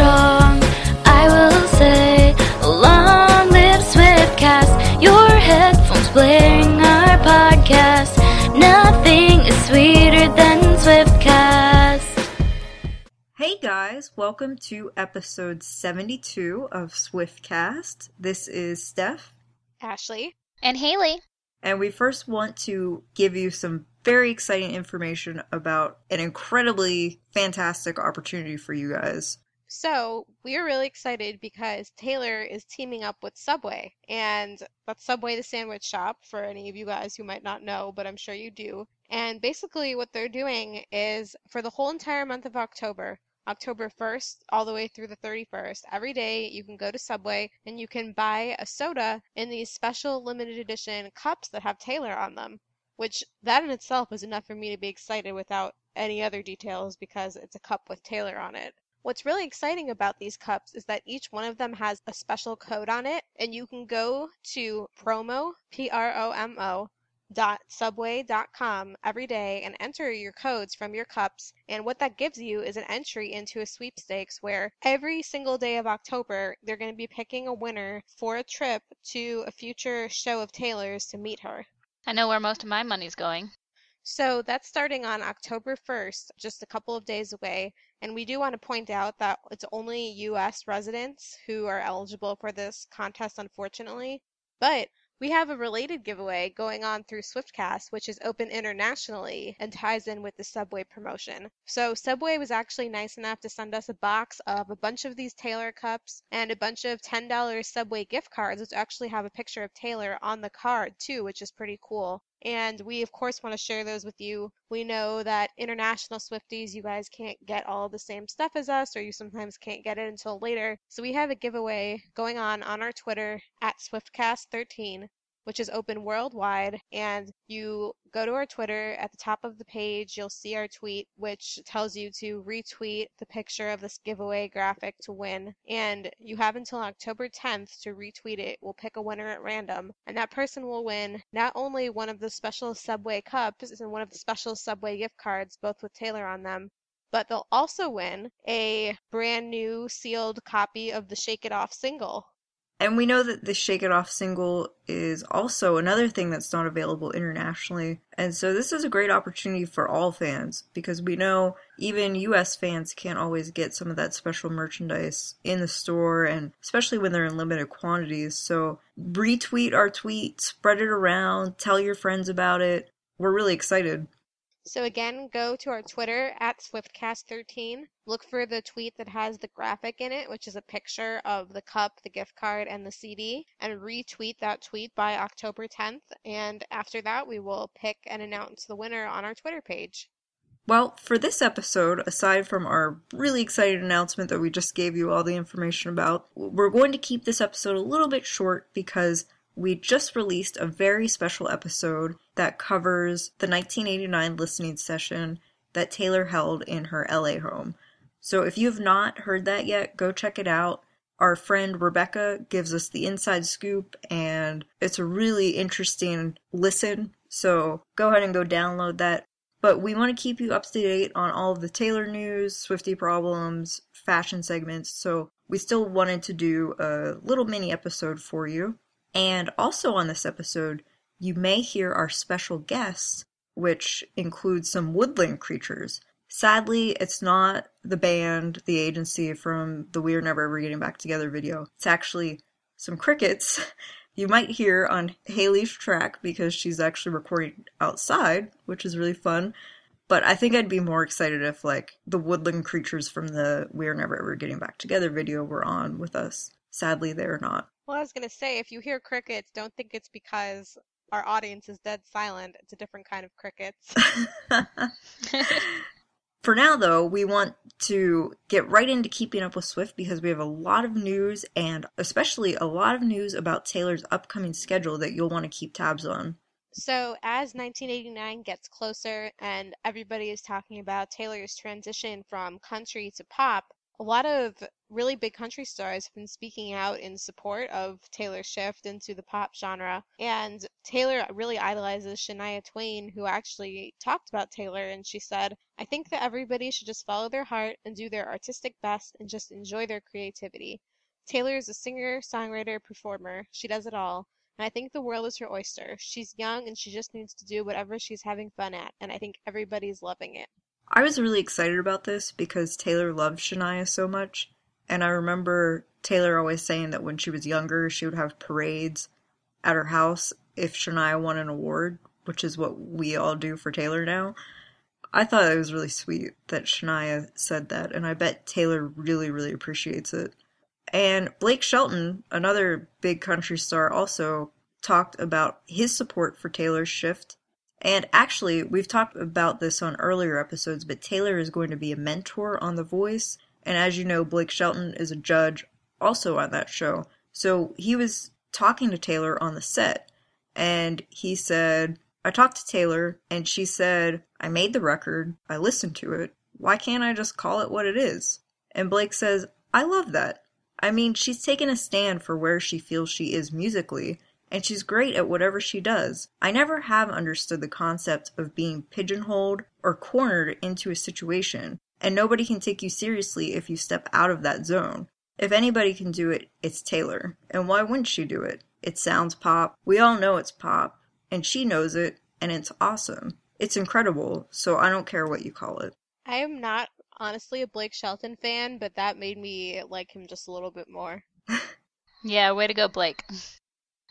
Strong. I will say, long live Swiftcast. Your headphones blaring our podcast. Nothing is sweeter than Swiftcast. Hey guys, welcome to episode 72 of Swiftcast. This is Steph, Ashley. And Haley. and we first want to give you some very exciting information about an incredibly fantastic opportunity for you guys. So, we're really excited because Taylor is teaming up with Subway, and that's Subway the sandwich shop for any of you guys who might not know, but I'm sure you do. And basically, what they're doing is for the whole entire month of October, October 1st all the way through the 31st, every day you can go to Subway and you can buy a soda in these special limited edition cups that have Taylor on them, which that in itself is enough for me to be excited without any other details because it's a cup with Taylor on it. What's really exciting about these cups is that each one of them has a special code on it, and you can go to promo, P R O M O, dot subway dot com every day and enter your codes from your cups and what that gives you is an entry into a sweepstakes where every single day of October they're going to be picking a winner for a trip to a future show of Taylor's to meet her. I know where most of my money's going. So that's starting on October 1st, just a couple of days away. And we do want to point out that it's only US residents who are eligible for this contest, unfortunately. But we have a related giveaway going on through Swiftcast, which is open internationally and ties in with the Subway promotion. So, Subway was actually nice enough to send us a box of a bunch of these Taylor cups and a bunch of $10 Subway gift cards, which actually have a picture of Taylor on the card, too, which is pretty cool. And we, of course, want to share those with you. We know that international Swifties, you guys can't get all the same stuff as us, or you sometimes can't get it until later. So we have a giveaway going on on our Twitter at SwiftCast13 which is open worldwide. And you go to our Twitter at the top of the page, you'll see our tweet, which tells you to retweet the picture of this giveaway graphic to win. And you have until October 10th to retweet it. We'll pick a winner at random, and that person will win not only one of the special Subway cups and one of the special Subway gift cards, both with Taylor on them. But they'll also win a brand new sealed copy of the Shake It Off single. And we know that the Shake It Off single is also another thing that's not available internationally. And so this is a great opportunity for all fans because we know even US fans can't always get some of that special merchandise in the store and especially when they're in limited quantities. So retweet our tweet, spread it around, tell your friends about it. We're really excited. So again, go to our Twitter at SwiftCast13. Look for the tweet that has the graphic in it, which is a picture of the cup, the gift card, and the CD, and retweet that tweet by October 10th. And after that, we will pick and announce the winner on our Twitter page. Well, for this episode, aside from our really exciting announcement that we just gave you all the information about, we're going to keep this episode a little bit short because we just released a very special episode that covers the 1989 listening session that Taylor held in her LA home. So if you have not heard that yet, go check it out. Our friend Rebecca gives us the inside scoop, and it's a really interesting listen. So go ahead and go download that. But we want to keep you up to date on all of the Taylor news, Swifty problems, fashion segments. So we still wanted to do a little mini episode for you. And also on this episode, you may hear our special guests, which includes some woodland creatures. Sadly, it's not the band, the agency from the We're Never Ever Getting Back Together video. It's actually some crickets you might hear on Haley's track because she's actually recording outside, which is really fun. But I think I'd be more excited if, like, the woodland creatures from the We're Never Ever Getting Back Together video were on with us. Sadly, they're not. Well, I was going to say, if you hear crickets, don't think it's because our audience is dead silent. It's a different kind of crickets. For now, though, we want to get right into keeping up with Swift because we have a lot of news and especially a lot of news about Taylor's upcoming schedule that you'll want to keep tabs on. So, as 1989 gets closer and everybody is talking about Taylor's transition from country to pop, a lot of really big country stars have been speaking out in support of Taylor's shift into the pop genre. And Taylor really idolizes Shania Twain, who actually talked about Taylor, and she said, I think that everybody should just follow their heart and do their artistic best and just enjoy their creativity. Taylor is a singer, songwriter, performer. She does it all. And I think the world is her oyster. She's young and she just needs to do whatever she's having fun at, and I think everybody's loving it. I was really excited about this because Taylor loved Shania so much. And I remember Taylor always saying that when she was younger, she would have parades at her house if Shania won an award, which is what we all do for Taylor now. I thought it was really sweet that Shania said that, and I bet Taylor really, really appreciates it. And Blake Shelton, another big country star, also talked about his support for Taylor's shift and actually, we've talked about this on earlier episodes, but Taylor is going to be a mentor on The Voice. And as you know, Blake Shelton is a judge also on that show. So he was talking to Taylor on the set, and he said, I talked to Taylor, and she said, I made the record, I listened to it. Why can't I just call it what it is? And Blake says, I love that. I mean, she's taken a stand for where she feels she is musically, and she's great at whatever she does. I never have understood the concept of being pigeonholed or cornered into a situation, and nobody can take you seriously if you step out of that zone. If anybody can do it, it's Taylor. And why wouldn't she do it? It sounds pop. We all know it's pop, and she knows it, and it's awesome. It's incredible, so I don't care what you call it. I am not honestly a Blake Shelton fan, but that made me like him just a little bit more. yeah, way to go, Blake.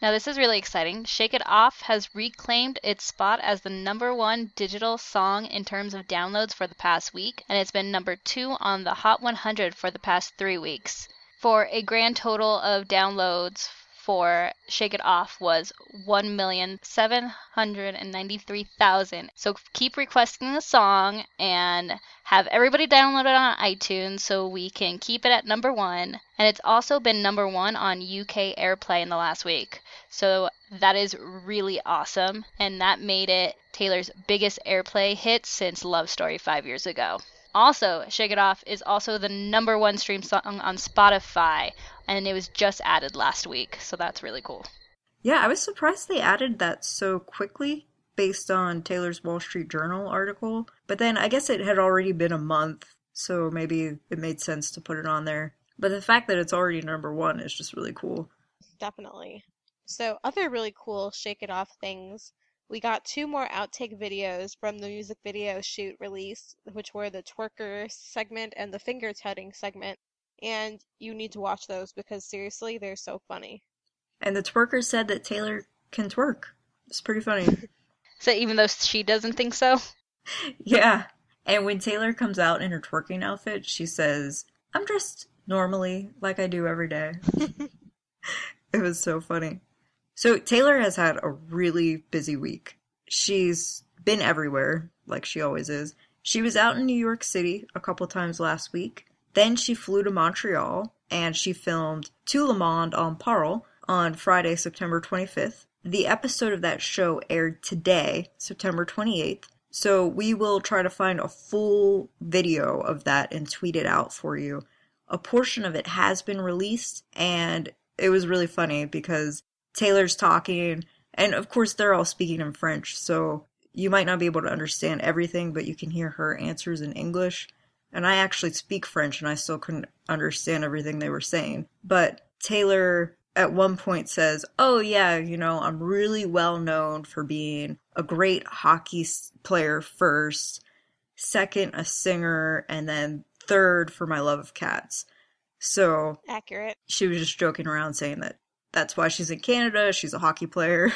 Now, this is really exciting. Shake It Off has reclaimed its spot as the number one digital song in terms of downloads for the past week, and it's been number two on the Hot 100 for the past three weeks, for a grand total of downloads for Shake It Off was 1,793,000. So keep requesting the song and have everybody download it on iTunes so we can keep it at number one. And it's also been number one on UK Airplay in the last week. So that is really awesome. And that made it Taylor's biggest airplay hit since Love Story five years ago. Also, Shake It Off is also the number one stream song on Spotify, and it was just added last week, so that's really cool. Yeah, I was surprised they added that so quickly based on Taylor's Wall Street Journal article, but then I guess it had already been a month, so maybe it made sense to put it on there. But the fact that it's already number one is just really cool. Definitely. So, other really cool Shake It Off things we got two more outtake videos from the music video shoot release, which were the twerker segment and the finger tutting segment. And you need to watch those because seriously, they're so funny. And the twerker said that Taylor can twerk. It's pretty funny. so even though she doesn't think so? Yeah. And when Taylor comes out in her twerking outfit, she says, I'm dressed normally, like I do every day. it was so funny. So Taylor has had a really busy week. She's been everywhere, like she always is. She was out in New York City a couple times last week. Then she flew to Montreal and she filmed Tout le monde en parle on Friday, September 25th. The episode of that show aired today, September 28th. So we will try to find a full video of that and tweet it out for you. A portion of it has been released and it was really funny because Taylor's talking, and of course, they're all speaking in French, so you might not be able to understand everything, but you can hear her answers in English. And I actually speak French, and I still couldn't understand everything they were saying. But Taylor at one point says, Oh, yeah, you know, I'm really well known for being a great hockey player first, second, a singer, and then third for my love of cats. So accurate. She was just joking around saying that that's why she's in Canada. She's a hockey player.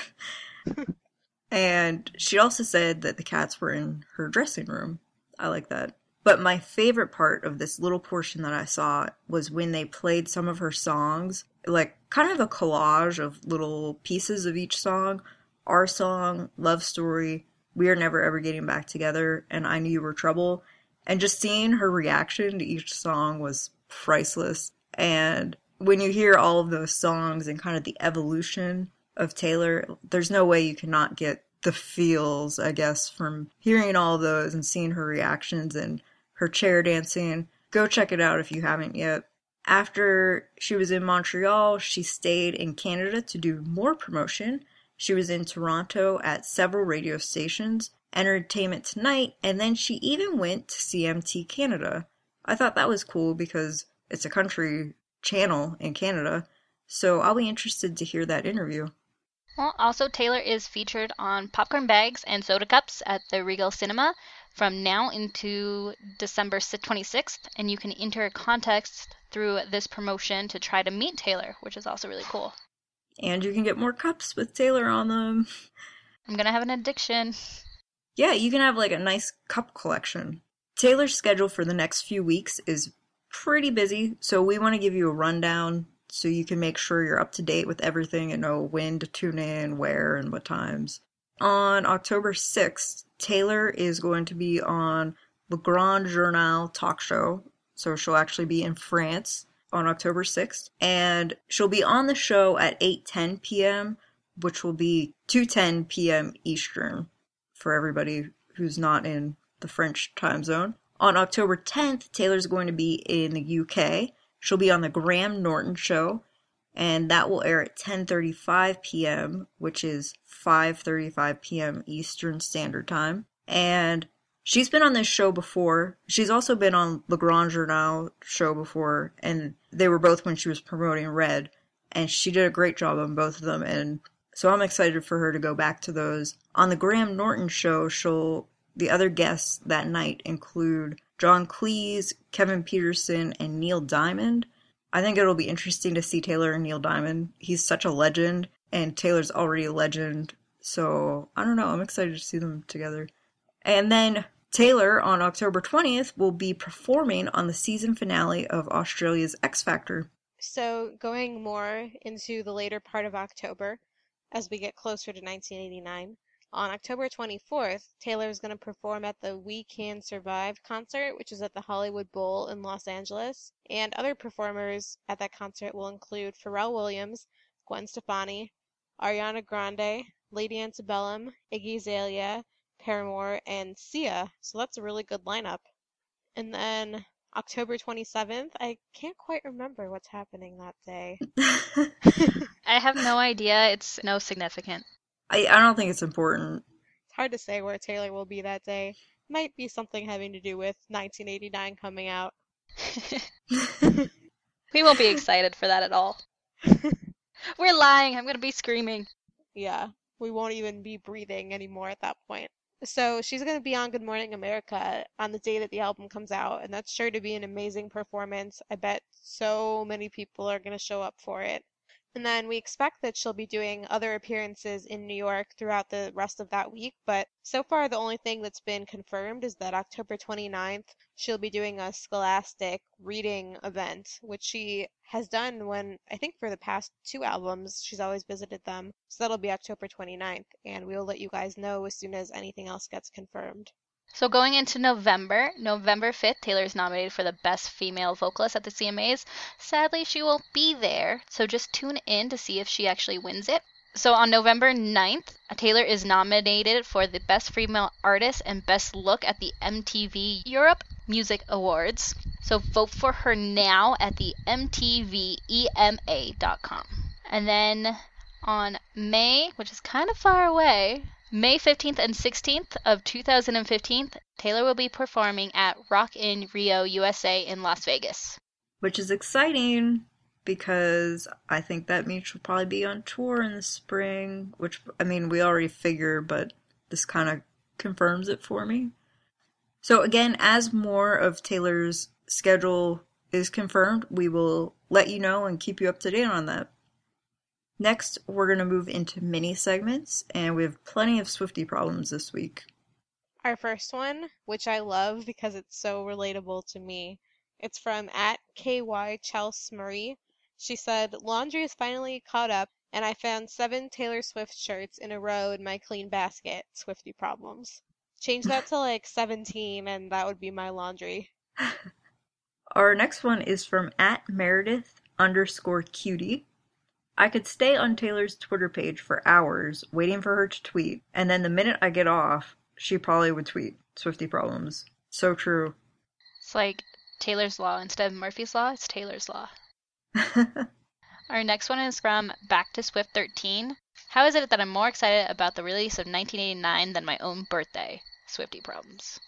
and she also said that the cats were in her dressing room. I like that. But my favorite part of this little portion that I saw was when they played some of her songs, like kind of a collage of little pieces of each song. Our song, Love Story, We Are Never Ever Getting Back Together, and I Knew You Were Trouble. And just seeing her reaction to each song was priceless. And when you hear all of those songs and kind of the evolution of Taylor, there's no way you cannot get the feels, I guess, from hearing all those and seeing her reactions and her chair dancing. Go check it out if you haven't yet. After she was in Montreal, she stayed in Canada to do more promotion. She was in Toronto at several radio stations, Entertainment Tonight, and then she even went to CMT Canada. I thought that was cool because it's a country channel in Canada, so I'll be interested to hear that interview. Well, also, Taylor is featured on popcorn bags and soda cups at the Regal Cinema from now into December 26th, and you can enter a contest through this promotion to try to meet Taylor, which is also really cool. And you can get more cups with Taylor on them. I'm gonna have an addiction. Yeah, you can have like a nice cup collection. Taylor's schedule for the next few weeks is pretty busy, so we want to give you a rundown so you can make sure you're up to date with everything and know when to tune in, where, and what times. On October 6th, Taylor is going to be on Le Grand Journal talk show. So she'll actually be in France on October 6th. And she'll be on the show at 8:10 p.m., which will be 2:10 p.m. Eastern for everybody who's not in the French time zone. On October 10th, Taylor's going to be in the UK. She'll be on the Graham Norton show and that will air at 10:35 p.m., which is 5:35 p.m. Eastern Standard Time. And she's been on this show before. She's also been on Le Grand Journal show before, and they were both when she was promoting Red, and she did a great job on both of them. And so I'm excited for her to go back to those. On the Graham Norton show, she'll the other guests that night include John Cleese, Kevin Pietersen, and Neil Diamond. I think it'll be interesting to see Taylor and Neil Diamond. He's such a legend, and Taylor's already a legend. So I don't know. I'm excited to see them together. And then Taylor on October 20th will be performing on the season finale of Australia's X Factor. So, going more into the later part of October, as we get closer to 1989, on October 24th, Taylor is going to perform at the We Can Survive concert, which is at the Hollywood Bowl in Los Angeles. And other performers at that concert will include Pharrell Williams, Gwen Stefani, Ariana Grande, Lady Antebellum, Iggy Azalea, Paramore, and Sia. So that's a really good lineup. And then October 27th, I can't quite remember what's happening that day. I have no idea. It's no significant. I, I don't think it's important. It's hard to say where Taylor will be that day. Might be something having to do with 1989 coming out. we won't be excited for that at all. We're lying. I'm going to be screaming. Yeah, we won't even be breathing anymore at that point. So she's going to be on Good Morning America on the day that the album comes out, and that's sure to be an amazing performance. I bet so many people are going to show up for it. And then we expect that she'll be doing other appearances in New York throughout the rest of that week. But so far, the only thing that's been confirmed is that October 29th, she'll be doing a Scholastic reading event, which she has done when, I think for the past two albums, she's always visited them. So that'll be October 29th. And we'll let you guys know as soon as anything else gets confirmed. So going into November, November 5th, Taylor is nominated for the Best Female Vocalist at the CMAs. Sadly, she won't be there, so just tune in to see if she actually wins it. So on November 9th, Taylor is nominated for the Best Female Artist and Best Look at the MTV Europe Music Awards. So vote for her now at the MTVEMA.com. And then on May, which is kind of far away, May 15th and 16th of 2015, Taylor will be performing at Rock in Rio, USA in Las Vegas. Which is exciting because I think that means she'll probably be on tour in the spring, which I mean we already figure, but this kind of confirms it for me. So again, as more of Taylor's schedule is confirmed, we will let you know and keep you up to date on that. Next, we're going to move into mini segments, and we have plenty of Swifty problems this week. Our first one, which I love because it's so relatable to me, it's from at KY Chelsea Marie. She said, Laundry is finally caught up, and I found seven Taylor Swift shirts in a row in my clean basket. Swifty problems. Change that to like 17, and that would be my laundry. Our next one is from at Meredith underscore cutie. I could stay on Taylor's Twitter page for hours waiting for her to tweet, and then the minute I get off, she probably would tweet Swifty problems. So true. It's like Taylor's Law. Instead of Murphy's Law, it's Taylor's Law. Our next one is from Back to Swift 13. How is it that I'm more excited about the release of 1989 than my own birthday? Swifty problems.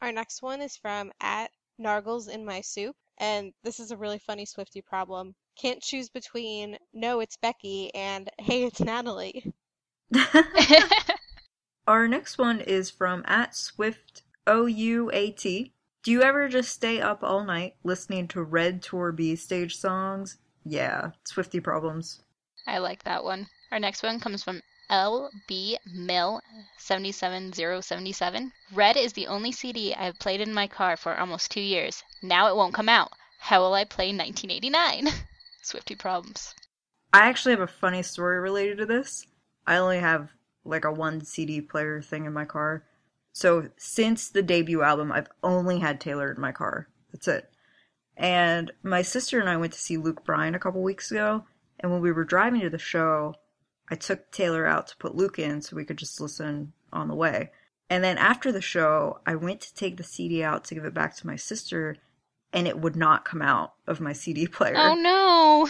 Our next one is from at Nargles in my soup, and this is a really funny Swifty problem. Can't choose between no, it's Becky and hey, it's Natalie. Our next one is from at Swift O U A T. Do you ever just stay up all night listening to Red Tour B stage songs? Yeah, Swifty problems. I like that one. Our next one comes from LB Mill 77077. Red is the only CD I've played in my car for almost two years. Now it won't come out. How will I play 1989? Swifty problems. I actually have a funny story related to this. I only have like a one CD player thing in my car. So since the debut album, I've only had Taylor in my car. That's it. And my sister and I went to see Luke Bryan a couple weeks ago. And when we were driving to the show, I took Taylor out to put Luke in so we could just listen on the way. And then after the show, I went to take the CD out to give it back to my sister, and it would not come out of my CD player. Oh no!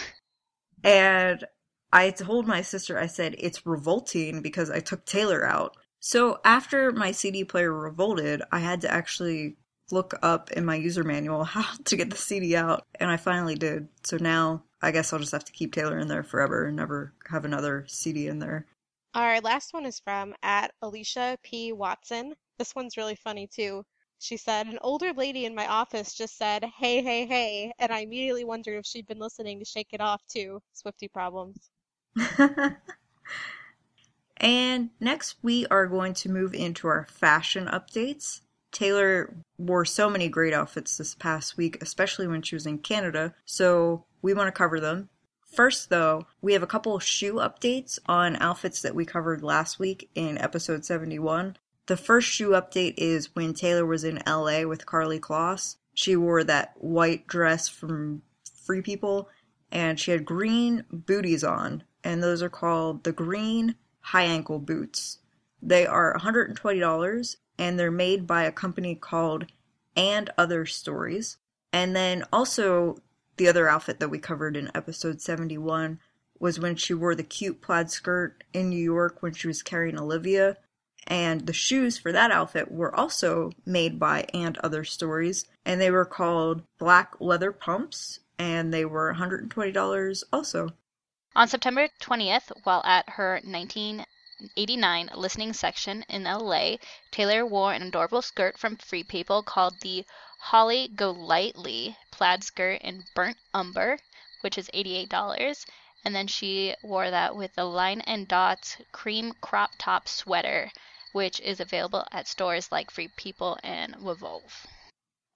And I told my sister, I said, it's revolting because I took Taylor out. So after my CD player revolted, I had to actually look up in my user manual how to get the CD out, and I finally did. So now I guess I'll just have to keep Taylor in there forever and never have another CD in there. Our last one is from at Alicia P. Watson. This one's really funny too. She said, An older lady in my office just said, Hey, hey, hey, and I immediately wondered if she'd been listening to Shake It Off too. Swifty problems. and next, we are going to move into our fashion updates. Taylor wore so many great outfits this past week, especially when she was in Canada, so we want to cover them. First, though, we have a couple shoe updates on outfits that we covered last week in episode 71. The first shoe update is when Taylor was in LA with Karlie Kloss. She wore that white dress from Free People and she had green booties on, and those are called the green high ankle boots. They are $120 and they're made by a company called And Other Stories. And then also the other outfit that we covered in episode 71 was when she wore the cute plaid skirt in New York when she was carrying Olivia. And the shoes for that outfit were also made by And Other Stories, and they were called black leather pumps, and they were $120 also. On September 20th, while at her 1989 listening section in LA, Taylor wore an adorable skirt from Free People called the Holly Golightly plaid skirt in burnt umber, which is $88. And then she wore that with the line and dots cream crop top sweater, which is available at stores like Free People and Revolve.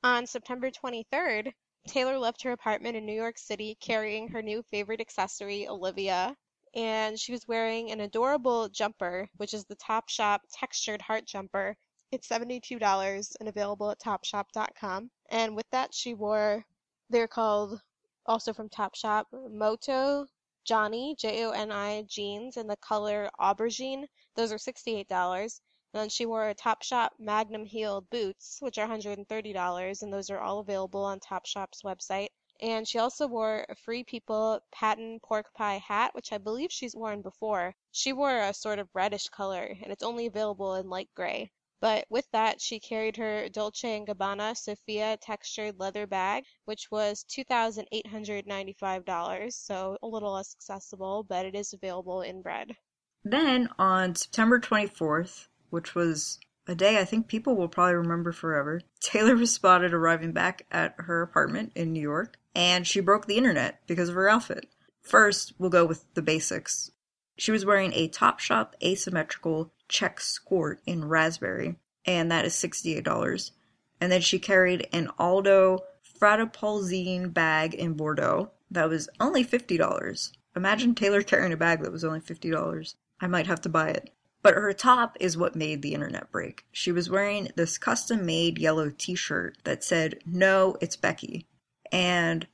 On September 23rd, Taylor left her apartment in New York City carrying her new favorite accessory, Olivia, and she was wearing an adorable jumper, which is the Topshop textured heart jumper. It's $72 and available at topshop.com. And with that, she wore, they're called, also from Topshop, Moto Joni, J O N I jeans in the color aubergine. Those are $68. And then she wore a Topshop Magnum heeled boots, which are $130, and those are all available on Topshop's website. And she also wore a Free People patent pork pie hat, which I believe she's worn before. She wore a sort of reddish color, and it's only available in light gray. But with that, she carried her Dolce & Gabbana Sophia textured leather bag, which was $2,895, so a little less accessible, but it is available in red. Then on September 24th, which was a day I think people will probably remember forever, Taylor was spotted arriving back at her apartment in New York, and she broke the internet because of her outfit. First, we'll go with the basics. She was wearing a Topshop asymmetrical check skirt in raspberry. and that is $68. And then she carried an Aldo Fratapulzine bag in Bordeaux that was only $50. Imagine Taylor carrying a bag that was only $50. I might have to buy it. But her top is what made the internet break. She was wearing this custom made yellow t shirt that said, No, it's Becky. And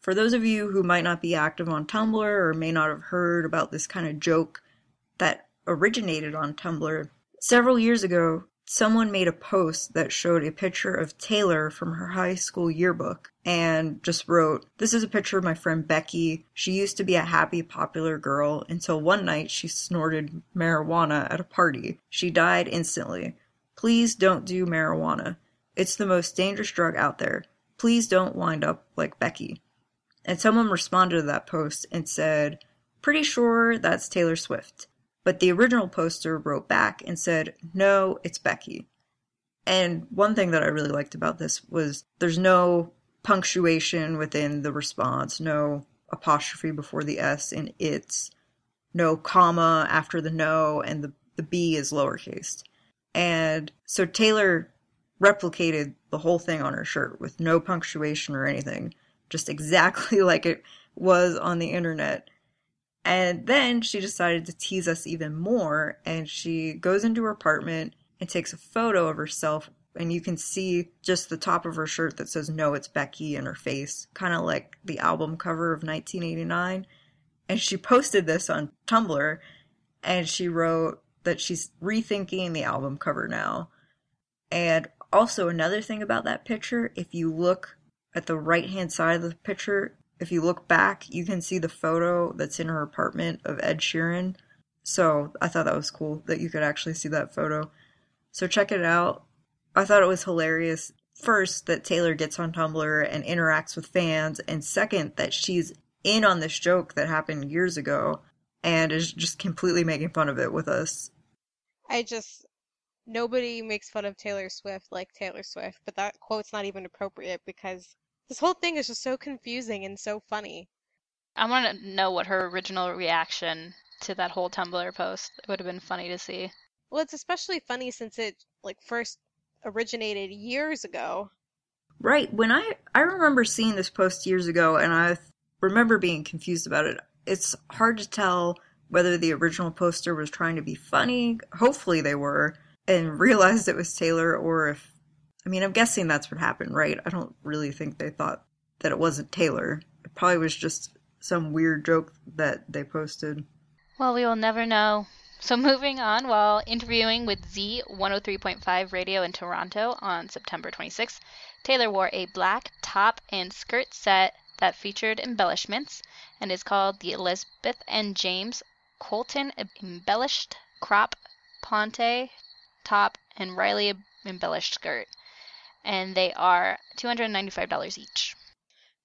for those of you who might not be active on Tumblr or may not have heard about this kind of joke that originated on Tumblr, several years ago, someone made a post that showed a picture of Taylor from her high school yearbook and just wrote, This is a picture of my friend Becky. She used to be a happy, popular girl until one night she snorted marijuana at a party. She died instantly. Please don't do marijuana. It's the most dangerous drug out there. Please don't wind up like Becky. And someone responded to that post and said, Pretty sure that's Taylor Swift. But the original poster wrote back and said, No, it's Becky. And one thing that I really liked about this was there's no punctuation within the response, no apostrophe before the S in it's, no comma after the no, and the, the B is lowercase. And so Taylor replicated the whole thing on her shirt with no punctuation or anything, just exactly like it was on the internet. And then she decided to tease us even more, and she goes into her apartment and takes a photo of herself, and you can see just the top of her shirt that says, No, it's Becky in her face, kind of like the album cover of 1989. And she posted this on Tumblr, and she wrote that she's rethinking the album cover now. And also, another thing about that picture, if you look at the right hand side of the picture, if you look back, you can see the photo that's in her apartment of Ed Sheeran. So I thought that was cool that you could actually see that photo. So check it out. I thought it was hilarious. First, that Taylor gets on Tumblr and interacts with fans, and second, that she's in on this joke that happened years ago and is just completely making fun of it with us. I just nobody makes fun of Taylor Swift like Taylor Swift, but that quote's not even appropriate because this whole thing is just so confusing and so funny. I want to know what her original reaction to that whole Tumblr post. It would have been funny to see. Well, it's especially funny since it like first originated years ago. Right. When I I remember seeing this post years ago and I remember being confused about it. It's hard to tell whether the original poster was trying to be funny, hopefully they were, and realized it was Taylor or if I mean, I'm guessing that's what happened, right? I don't really think they thought that it wasn't Taylor. It probably was just some weird joke that they posted. Well, we will never know. So, moving on, while interviewing with Z 103.5 Radio in Toronto on September 26th, Taylor wore a black top and skirt set that featured embellishments and is called the Elizabeth and James Colton Embellished Crop Ponte top and Riley Embellished Skirt and they are $295 each.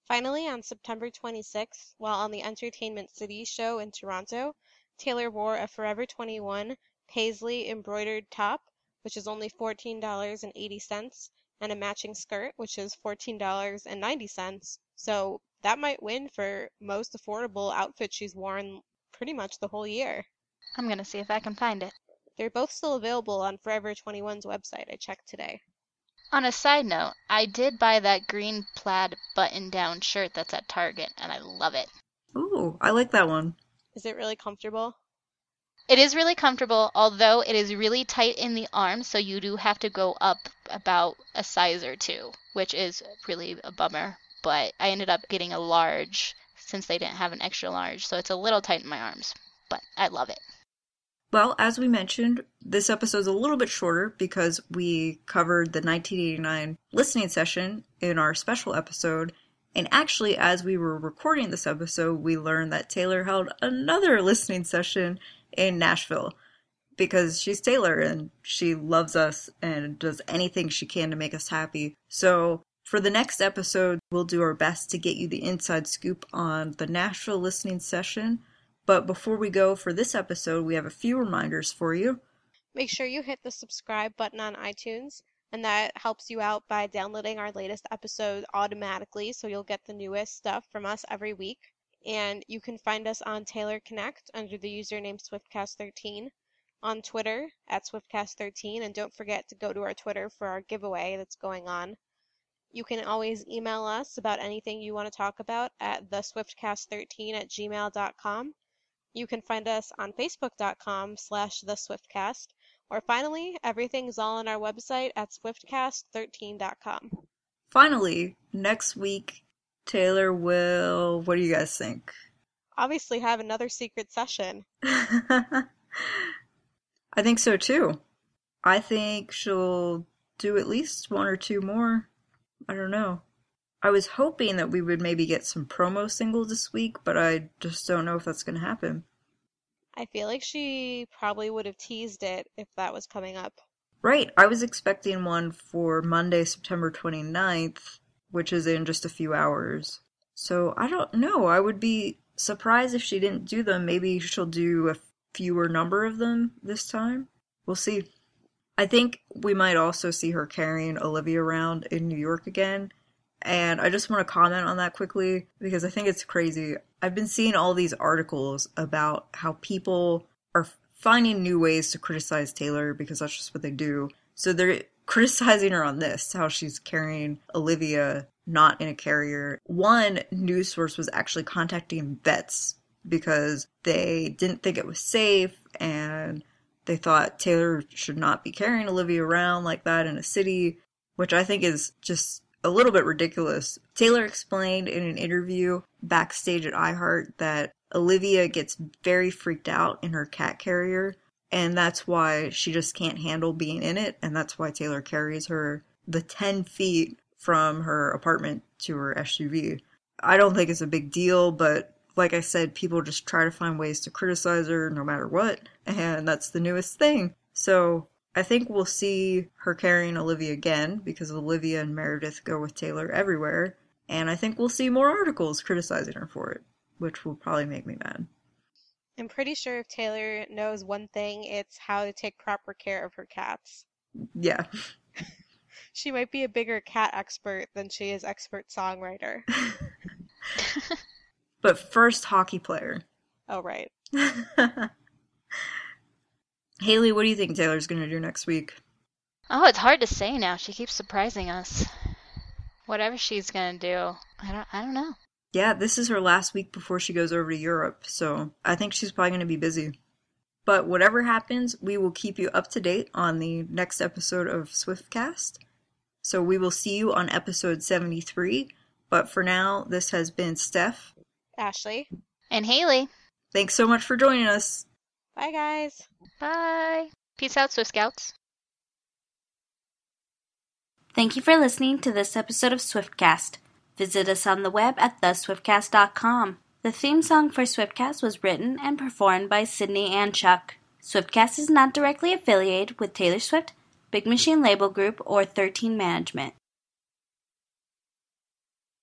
Finally, on September 26th, while on the Entertainment City show in Toronto, Taylor wore a Forever 21 paisley embroidered top, which is only $14.80, and a matching skirt, which is $14.90. So that might win for most affordable outfit she's worn pretty much the whole year. I'm going to see if I can find it. They're both still available on Forever 21's website. I checked today. On a side note, I did buy that green plaid button down shirt that's at Target, and I love it. Ooh, I like that one. Is it really comfortable? It is really comfortable, although it is really tight in the arms, so you do have to go up about a size or two, which is really a bummer. But I ended up getting a large since they didn't have an extra large, so it's a little tight in my arms, but I love it. Well, as we mentioned, this episode is a little bit shorter because we covered the 1989 listening session in our special episode. And actually, as we were recording this episode, we learned that Taylor held another listening session in Nashville because she's Taylor and she loves us and does anything she can to make us happy. So, for the next episode, we'll do our best to get you the inside scoop on the Nashville listening session but before we go for this episode, we have a few reminders for you. Make sure you hit the subscribe button on iTunes, and that helps you out by downloading our latest episode automatically, so you'll get the newest stuff from us every week. And you can find us on Taylor Connect under the username SwiftCast13. on Twitter at SwiftCast13, and don't forget to go to our Twitter for our giveaway that's going on. You can always email us about anything you want to talk about at theswiftcast13 at gmail.com. You can find us on facebook.com slash the theswiftcast. Or finally, everything's all on our website at swiftcast13.com. Finally, next week, Taylor will. What do you guys think? Obviously, have another secret session. I think so too. I think she'll do at least one or two more. I don't know. I was hoping that we would maybe get some promo singles this week, but I just don't know if that's going to happen. I feel like she probably would have teased it if that was coming up. Right, I was expecting one for Monday, September 29th, which is in just a few hours. So I don't know. I would be surprised if she didn't do them. Maybe she'll do a fewer number of them this time. We'll see. I think we might also see her carrying Olivia around in New York again. And I just want to comment on that quickly because I think it's crazy. I've been seeing all these articles about how people are finding new ways to criticize Taylor because that's just what they do. So they're criticizing her on this, how she's carrying Olivia not in a carrier. One news source was actually contacting vets because they didn't think it was safe and they thought Taylor should not be carrying Olivia around like that in a city, which I think is just a little bit ridiculous. Taylor explained in an interview backstage at iHeart that Olivia gets very freaked out in her cat carrier, and that's why she just can't handle being in it, and that's why Taylor carries her the 10 feet from her apartment to her SUV. I don't think it's a big deal, but like I said, people just try to find ways to criticize her no matter what, and that's the newest thing. So I think we'll see her carrying Olivia again because Olivia and Meredith go with Taylor everywhere, and I think we'll see more articles criticizing her for it, which will probably make me mad. I'm pretty sure if Taylor knows one thing, it's how to take proper care of her cats. Yeah. she might be a bigger cat expert than she is expert songwriter. but first hockey player. Oh, right. Haley, what do you think Taylor's going to do next week? Oh, it's hard to say now. She keeps surprising us. Whatever she's going to do, I don't I don't know. Yeah, this is her last week before she goes over to Europe, so I think she's probably going to be busy. But whatever happens, we will keep you up to date on the next episode of Swiftcast. So we will see you on episode 73. But for now, this has been Steph, Ashley, and Haley. Thanks so much for joining us. Bye, guys. Bye. Peace out, Swift Scouts. Thank you for listening to this episode of Swiftcast. Visit us on the web at theswiftcast.com. The theme song for Swiftcast was written and performed by Sydney and Chuck. Swiftcast is not directly affiliated with Taylor Swift, Big Machine Label Group, or 13 Management.